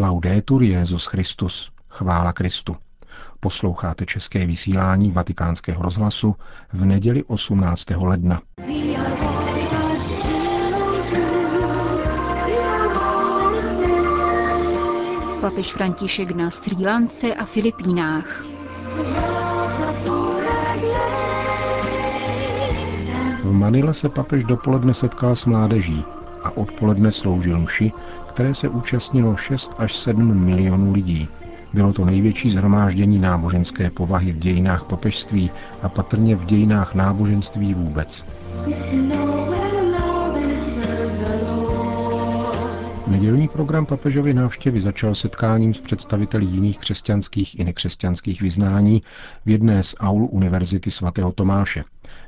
Laudetur Jezus Christus. Chvála Kristu. Posloucháte české vysílání Vatikánského rozhlasu v neděli 18. ledna. Papež František na Sri Lance a Filipínách. V Manile se papež dopoledne setkal s mládeží a odpoledne sloužil mši, které se účastnilo 6 až 7 milionů lidí. Bylo to největší zhromáždění náboženské povahy v dějinách papežství a patrně v dějinách náboženství vůbec. Nedělní program papežovy návštěvy začal setkáním s představiteli jiných křesťanských i nekřesťanských vyznání v jedné z aul Univerzity svatého Tomáše.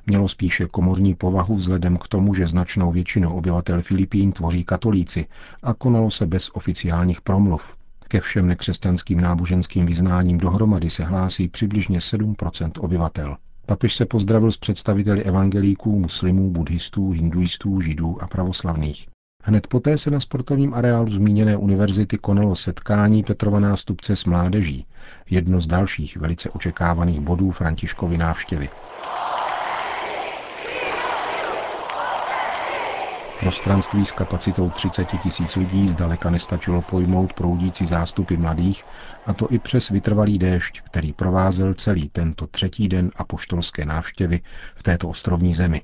Mělo spíše komorní povahu vzhledem k tomu, že značnou většinu obyvatel Filipín tvoří katolíci a konalo se bez oficiálních promluv. Ke všem nekřesťanským náboženským vyznáním dohromady se hlásí přibližně 7% obyvatel. Papež se pozdravil s představiteli evangelíků, muslimů, buddhistů, hinduistů, židů a pravoslavných. Hned poté se na sportovním areálu zmíněné univerzity konalo setkání Petrova nástupce s mládeží, jedno z dalších velice očekávaných bodů Františkovy návštěvy. Prostranství s kapacitou 30 tisíc lidí zdaleka nestačilo pojmout proudící zástupy mladých, a to i přes vytrvalý déšť, který provázel celý tento třetí den apoštolské návštěvy v této ostrovní zemi.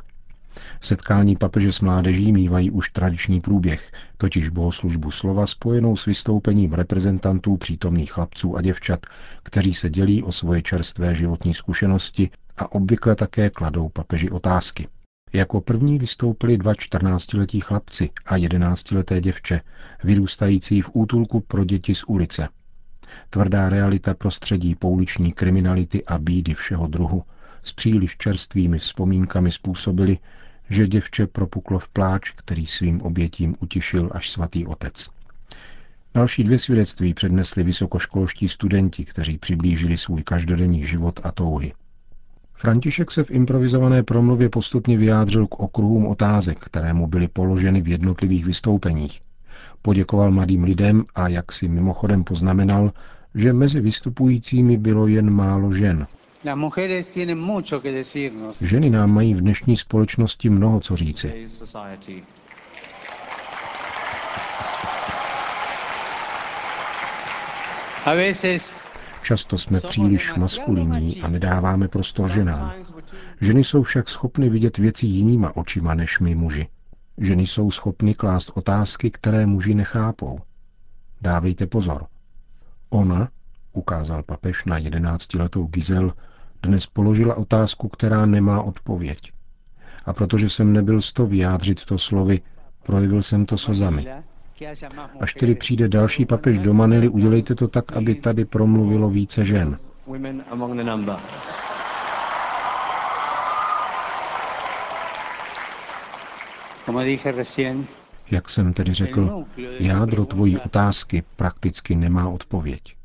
Setkání papeže s mládeží mývají už tradiční průběh, totiž bohoslužbu slova spojenou s vystoupením reprezentantů přítomných chlapců a děvčat, kteří se dělí o svoje čerstvé životní zkušenosti a obvykle také kladou papeži otázky. Jako první vystoupili dva 14-letí chlapci a 11-leté děvče, vyrůstající v útulku pro děti z ulice. Tvrdá realita prostředí pouliční kriminality a bídy všeho druhu s příliš čerstvými vzpomínkami způsobili, že děvče propuklo v pláč, který svým obětím utišil až svatý otec. Další dvě svědectví přednesli vysokoškolští studenti, kteří přiblížili svůj každodenní život a touhy. František se v improvizované promluvě postupně vyjádřil k okruhům otázek, které mu byly položeny v jednotlivých vystoupeních. Poděkoval mladým lidem a jak si mimochodem poznamenal, že mezi vystupujícími bylo jen málo žen. Ženy nám mají v dnešní společnosti mnoho co říci. Často jsme příliš maskulinní a nedáváme prostor ženám. Ženy jsou však schopny vidět věci jinýma očima než my muži. Ženy jsou schopny klást otázky, které muži nechápou. Dávejte pozor. Ona, ukázal papež na jedenáctiletou Gizel, dnes položila otázku, která nemá odpověď. A protože jsem nebyl z to vyjádřit to slovy, projevil jsem to slzami. Až tedy přijde další papež do Manily, udělejte to tak, aby tady promluvilo více žen. Jak jsem tedy řekl, jádro tvojí otázky prakticky nemá odpověď.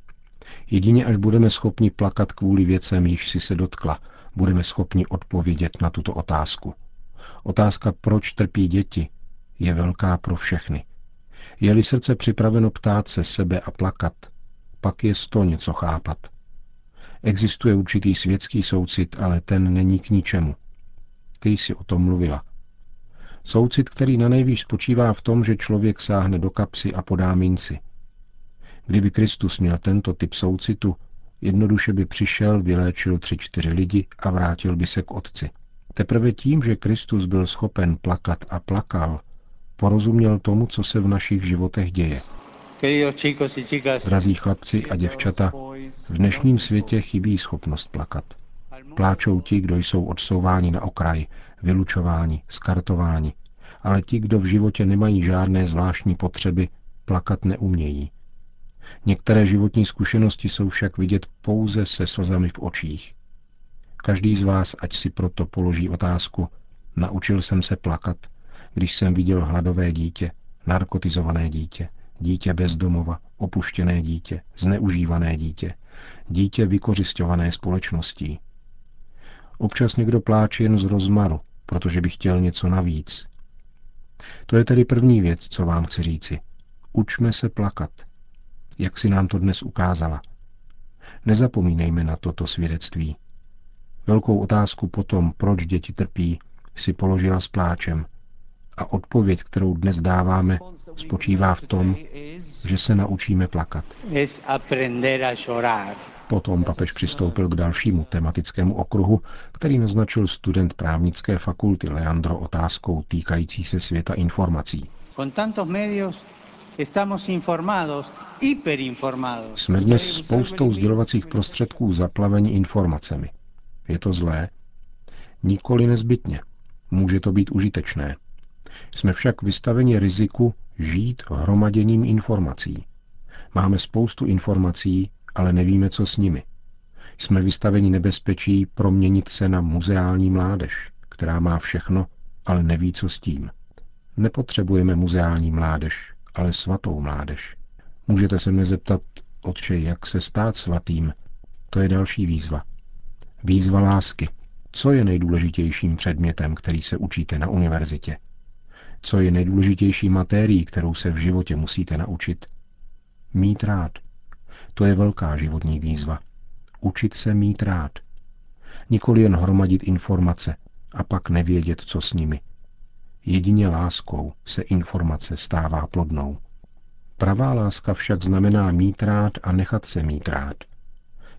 Jedině až budeme schopni plakat kvůli věcem, již si se dotkla, budeme schopni odpovědět na tuto otázku. Otázka, proč trpí děti, je velká pro všechny. Je-li srdce připraveno ptát se sebe a plakat, pak je to něco chápat. Existuje určitý světský soucit, ale ten není k ničemu. Ty jsi o tom mluvila. Soucit, který na nejvíc spočívá v tom, že člověk sáhne do kapsy a podá minci. Kdyby Kristus měl tento typ soucitu, jednoduše by přišel, vyléčil tři, čtyři lidi a vrátil by se k otci. Teprve tím, že Kristus byl schopen plakat a plakal, porozuměl tomu, co se v našich životech děje. Drazí chlapci a děvčata, v dnešním světě chybí schopnost plakat. Pláčou ti, kdo jsou odsouváni na okraj, vylučováni, skartováni, ale ti, kdo v životě nemají žádné zvláštní potřeby, plakat neumějí. Některé životní zkušenosti jsou však vidět pouze se slzami v očích. Každý z vás, ať si proto položí otázku, naučil jsem se plakat, když jsem viděl hladové dítě, narkotizované dítě, dítě bez domova, opuštěné dítě, zneužívané dítě, dítě vykořišťované společností. Občas někdo pláče jen z rozmaru, protože by chtěl něco navíc. To je tedy první věc, co vám chci říci. Učme se plakat. jak si nám to dnes ukázala. Nezapomínejme na toto svědectví. Velkou otázku potom, proč děti trpí, si položila s pláčem. A odpověď, kterou dnes dáváme, spočívá v tom, že se naučíme plakat. Potom papež přistoupil k dalšímu tematickému okruhu, který naznačil student právnické fakulty Leandro otázkou týkající se světa informací. Jsme dnes spoustou sdělovacích prostředků zaplaveni informacemi. Je to zlé? Nikoli nezbytně. Může to být užitečné. Jsme však vystaveni riziku žít hromaděním informací. Máme spoustu informací, ale nevíme, co s nimi. Jsme vystaveni nebezpečí proměnit se na muzeální mládež, která má všechno, ale neví, co s tím. Nepotřebujeme muzeální mládež, ale svatou mládež. Můžete se mě zeptat, otče, jak se stát svatým? To je další výzva. Výzva lásky. Co je nejdůležitějším předmětem, který se učíte na univerzitě? Co je nejdůležitější matérií, kterou se v životě musíte naučit? Mít rád. To je velká životní výzva. Učit se mít rád. Nikoli jen hromadit informace a pak nevědět, co s nimi. Jedině láskou se informace stává plodnou. Pravá láska však znamená mít rád a nechat se mít rád.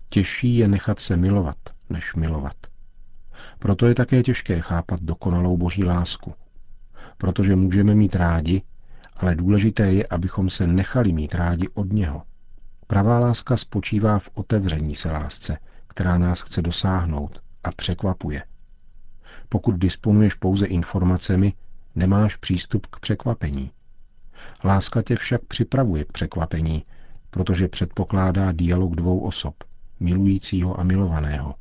Těžší je nechat se milovat, než milovat. Proto je také těžké chápat dokonalou boží lásku. Protože můžeme mít rádi, ale důležité je, abychom se nechali mít rádi od něho. Pravá láska spočívá v otevření se lásce, která nás chce dosáhnout a překvapuje. Pokud disponuješ pouze informacemi, nemáš přístup k překvapení. Láska tě však připravuje k překvapení, protože předpokládá dialog dvou osob, milujícího a milovaného.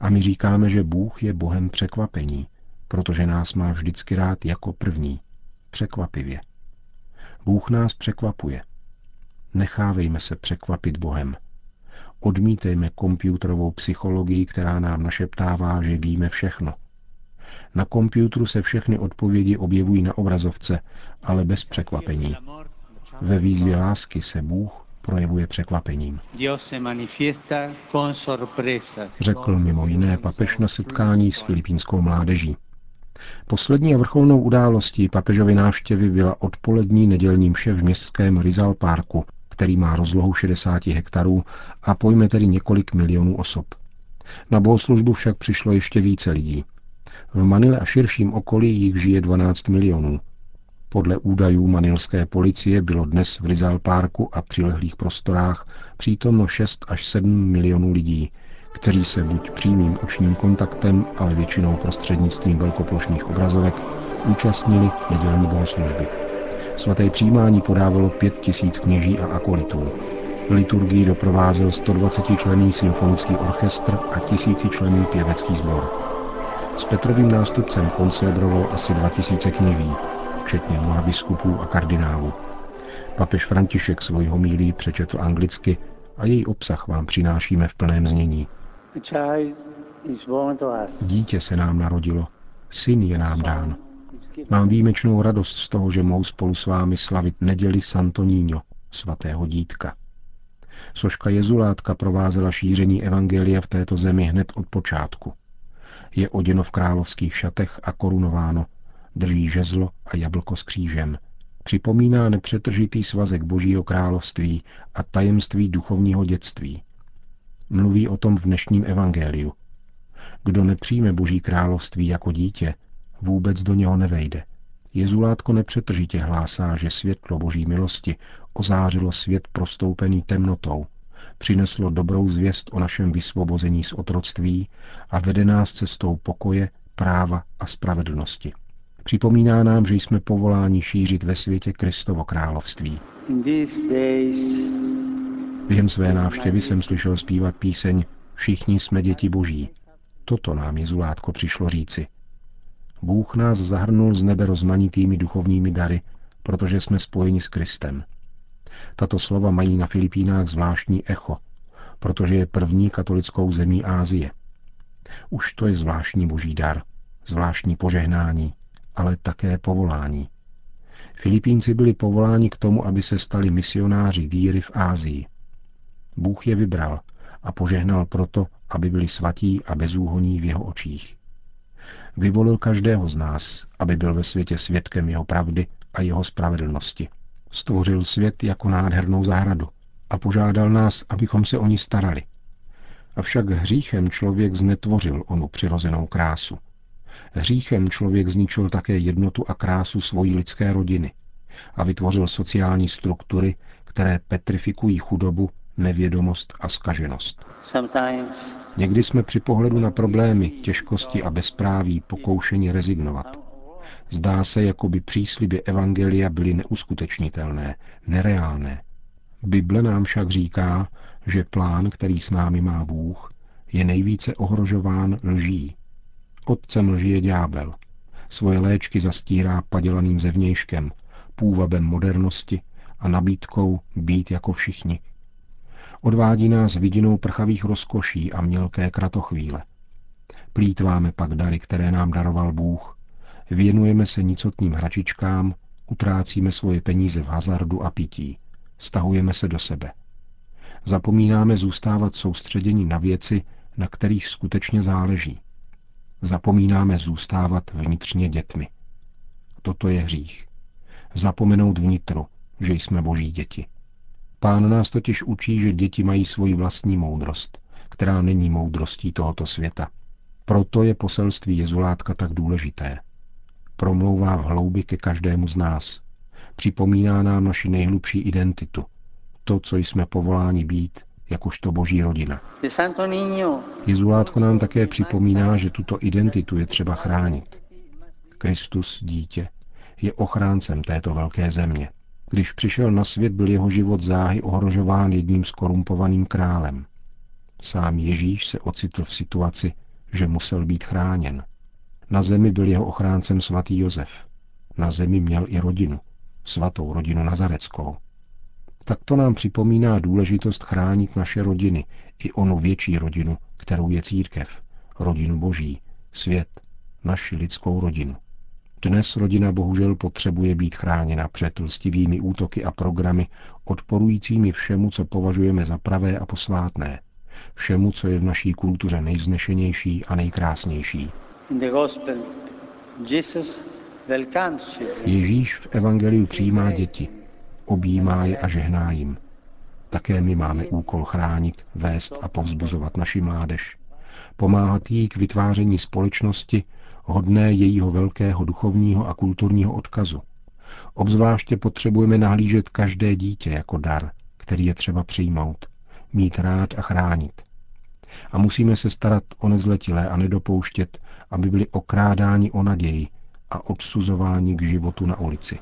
A my říkáme, že Bůh je Bohem překvapení, protože nás má vždycky rád jako první, překvapivě. Bůh nás překvapuje. Nechávejme se překvapit Bohem. Odmítejme komputerovou psychologii, která nám našeptává, že víme všechno. Na komputru se všechny odpovědi objevují na obrazovce, ale bez překvapení. Ve výzvě lásky se Bůh projevuje překvapením. Řekl mimo jiné papež na setkání s filipínskou mládeží. Poslední a vrcholnou událostí papežovy návštěvy byla odpolední nedělní mše v městském Rizal Parku, který má rozlohu 60 hektarů a pojme tedy několik milionů osob. Na bohoslužbu však přišlo ještě více lidí. V Manile a širším okolí jich žije 12 milionů. Podle údajů manilské policie bylo dnes v Rizal Parku a přilehlých prostorách přítomno 6 až 7 milionů lidí, kteří se buď přímým očním kontaktem, ale většinou prostřednictvím velkoplošných obrazovek účastnili nedělní bohoslužby. Svaté přijímání podávalo pět tisíc kněží a akolitů. Liturgii doprovázel 120 člený symfonický orchestr a tisíci členů pěvecký sbor. S Petrovým nástupcem koncelebrovalo asi 2000 kněží, včetně mnoha biskupů a kardinálů. Papež František svoji homílí přečetl anglicky a její obsah vám přinášíme v plném znění. Dítě se nám narodilo, syn je nám dán. Mám výjimečnou radost z toho, že mohu spolu s vámi slavit neděli Santoníňo, svatého dítka. Soška Jezulátka provázela šíření evangelia v této zemi hned od počátku. Je oděno v královských šatech a korunováno, drží žezlo a jablko s křížem. Připomíná nepřetržitý svazek Božího království a tajemství duchovního dětství. Mluví o tom v dnešním evangeliu. Kdo nepřijme Boží království jako dítě, vůbec do něho nevejde. Jezulátko nepřetržitě hlásá, že světlo Boží milosti ozářilo svět prostoupený temnotou, přineslo dobrou zvěst o našem vysvobození z otroctví a vede nás cestou pokoje, práva a spravedlnosti. Připomíná nám, že jsme povoláni šířit ve světě Kristovo království. Během své návštěvy jsem slyšel zpívat píseň Všichni jsme děti boží. Toto nám Jezulátko přišlo říci. Bůh nás zahrnul z nebe rozmanitými duchovními dary, protože jsme spojeni s Kristem. Tato slova mají na Filipínách zvláštní echo, protože je první katolickou zemí Ázie. Už to je zvláštní boží dar, zvláštní požehnání, ale také povolání. Filipínci byli povoláni k tomu, aby se stali misionáři víry v Ázii. Bůh je vybral a požehnal proto, aby byli svatí a bezúhoní v jeho očích. Vyvolil každého z nás, aby byl ve světě svědkem jeho pravdy a jeho spravedlnosti. Stvořil svět jako nádhernou zahradu a požádal nás, abychom se o ní starali. Avšak hříchem člověk znetvořil onu přirozenou krásu. Hříchem člověk zničil také jednotu a krásu svojí lidské rodiny a vytvořil sociální struktury, které petrifikují chudobu, nevědomost a skaženost. Někdy jsme při pohledu na problémy, těžkosti a bezpráví pokoušeni rezignovat. Zdá se, jako by přísliby Evangelia byly neuskutečnitelné, nereálné. Bible nám však říká, že plán, který s námi má Bůh, je nejvíce ohrožován lží. Otcem lži je ďábel. Svoje léčky zastírá padělaným zevnějškem, půvabem modernosti a nabídkou být jako všichni. Odvádí nás vidinou prchavých rozkoší a mělké kratochvíle. Plítváme pak dary, které nám daroval Bůh, věnujeme se nicotným hračičkám, utrácíme svoje peníze v hazardu a pití, stahujeme se do sebe. Zapomínáme zůstávat soustředění na věci, na kterých skutečně záleží. Zapomínáme zůstávat vnitřně dětmi. Toto je hřích. Zapomenout vnitro, že jsme boží děti. Pán nás totiž učí, že děti mají svoji vlastní moudrost, která není moudrostí tohoto světa. Proto je poselství Jezulátka tak důležité. Promlouvá v hloubi ke každému z nás. Připomíná nám naši nejhlubší identitu, to, co jsme povoláni být, jakožto boží rodina. Jezulátko nám také připomíná, že tuto identitu je třeba chránit. Kristus, dítě, je ochráncem této velké země. Když přišel na svět, byl jeho život záhy ohrožován jedním skorumpovaným králem. Sám Ježíš se ocitl v situaci, že musel být chráněn. Na zemi byl jeho ochráncem svatý Josef. Na zemi měl i rodinu, svatou rodinu nazareckou. Tak to nám připomíná důležitost chránit naše rodiny, i onu větší rodinu, kterou je církev, rodinu boží, svět, naši lidskou rodinu. Dnes rodina bohužel potřebuje být chráněna před lstivými útoky a programy odporujícími všemu, co považujeme za pravé a posvátné, všemu, co je v naší kultuře nejznešenější a nejkrásnější. Ježíš v Evangeliu přijímá děti, objímá je a žehná jim. Také my máme úkol chránit, vést a povzbuzovat naši mládež. Pomáhat jí k vytváření společnosti, hodné jejího velkého duchovního a kulturního odkazu. Obzvláště potřebujeme nahlížet každé dítě jako dar, který je třeba přijmout, mít rád a chránit. A musíme se starat o nezletilé a nedopouštět, aby byli okrádáni o naději a odsuzováni k životu na ulici.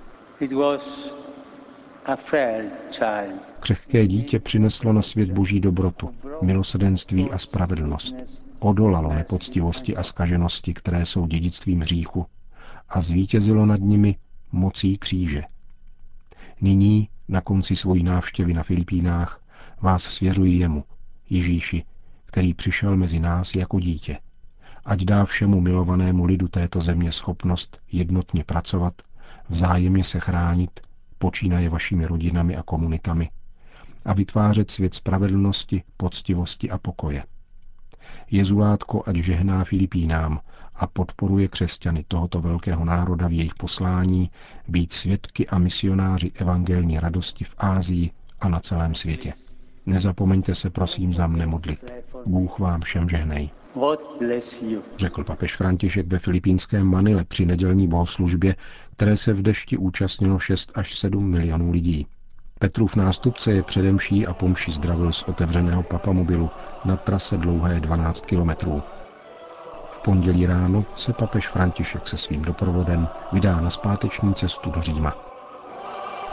Křehké dítě přineslo na svět boží dobrotu, milosedenství a spravedlnost. Odolalo nepoctivosti a skaženosti, které jsou dědictvím hříchu a zvítězilo nad nimi mocí kříže. Nyní, na konci svojí návštěvy na Filipínách, vás svěřuji jemu, Ježíši, který přišel mezi nás jako dítě. Ať dá všemu milovanému lidu této země schopnost jednotně pracovat, vzájemně se chránit počínaje vašimi rodinami a komunitami, a vytvářet svět spravedlnosti, poctivosti a pokoje. Jezulátko ať žehná Filipínám a podporuje křesťany tohoto velkého národa v jejich poslání být svědky a misionáři evangelní radosti v Ázii a na celém světě. Nezapomeňte se prosím za mne modlit. Bůh vám všem žehnej. Řekl papež František ve filipínském Manile při nedělní bohoslužbě, které se v dešti účastnilo 6 až 7 milionů lidí. Petrův nástupce je předemší a pomši zdravil z otevřeného papamobilu na trase dlouhé 12 kilometrů. V pondělí ráno se papež František se svým doprovodem vydá na zpáteční cestu do Říma.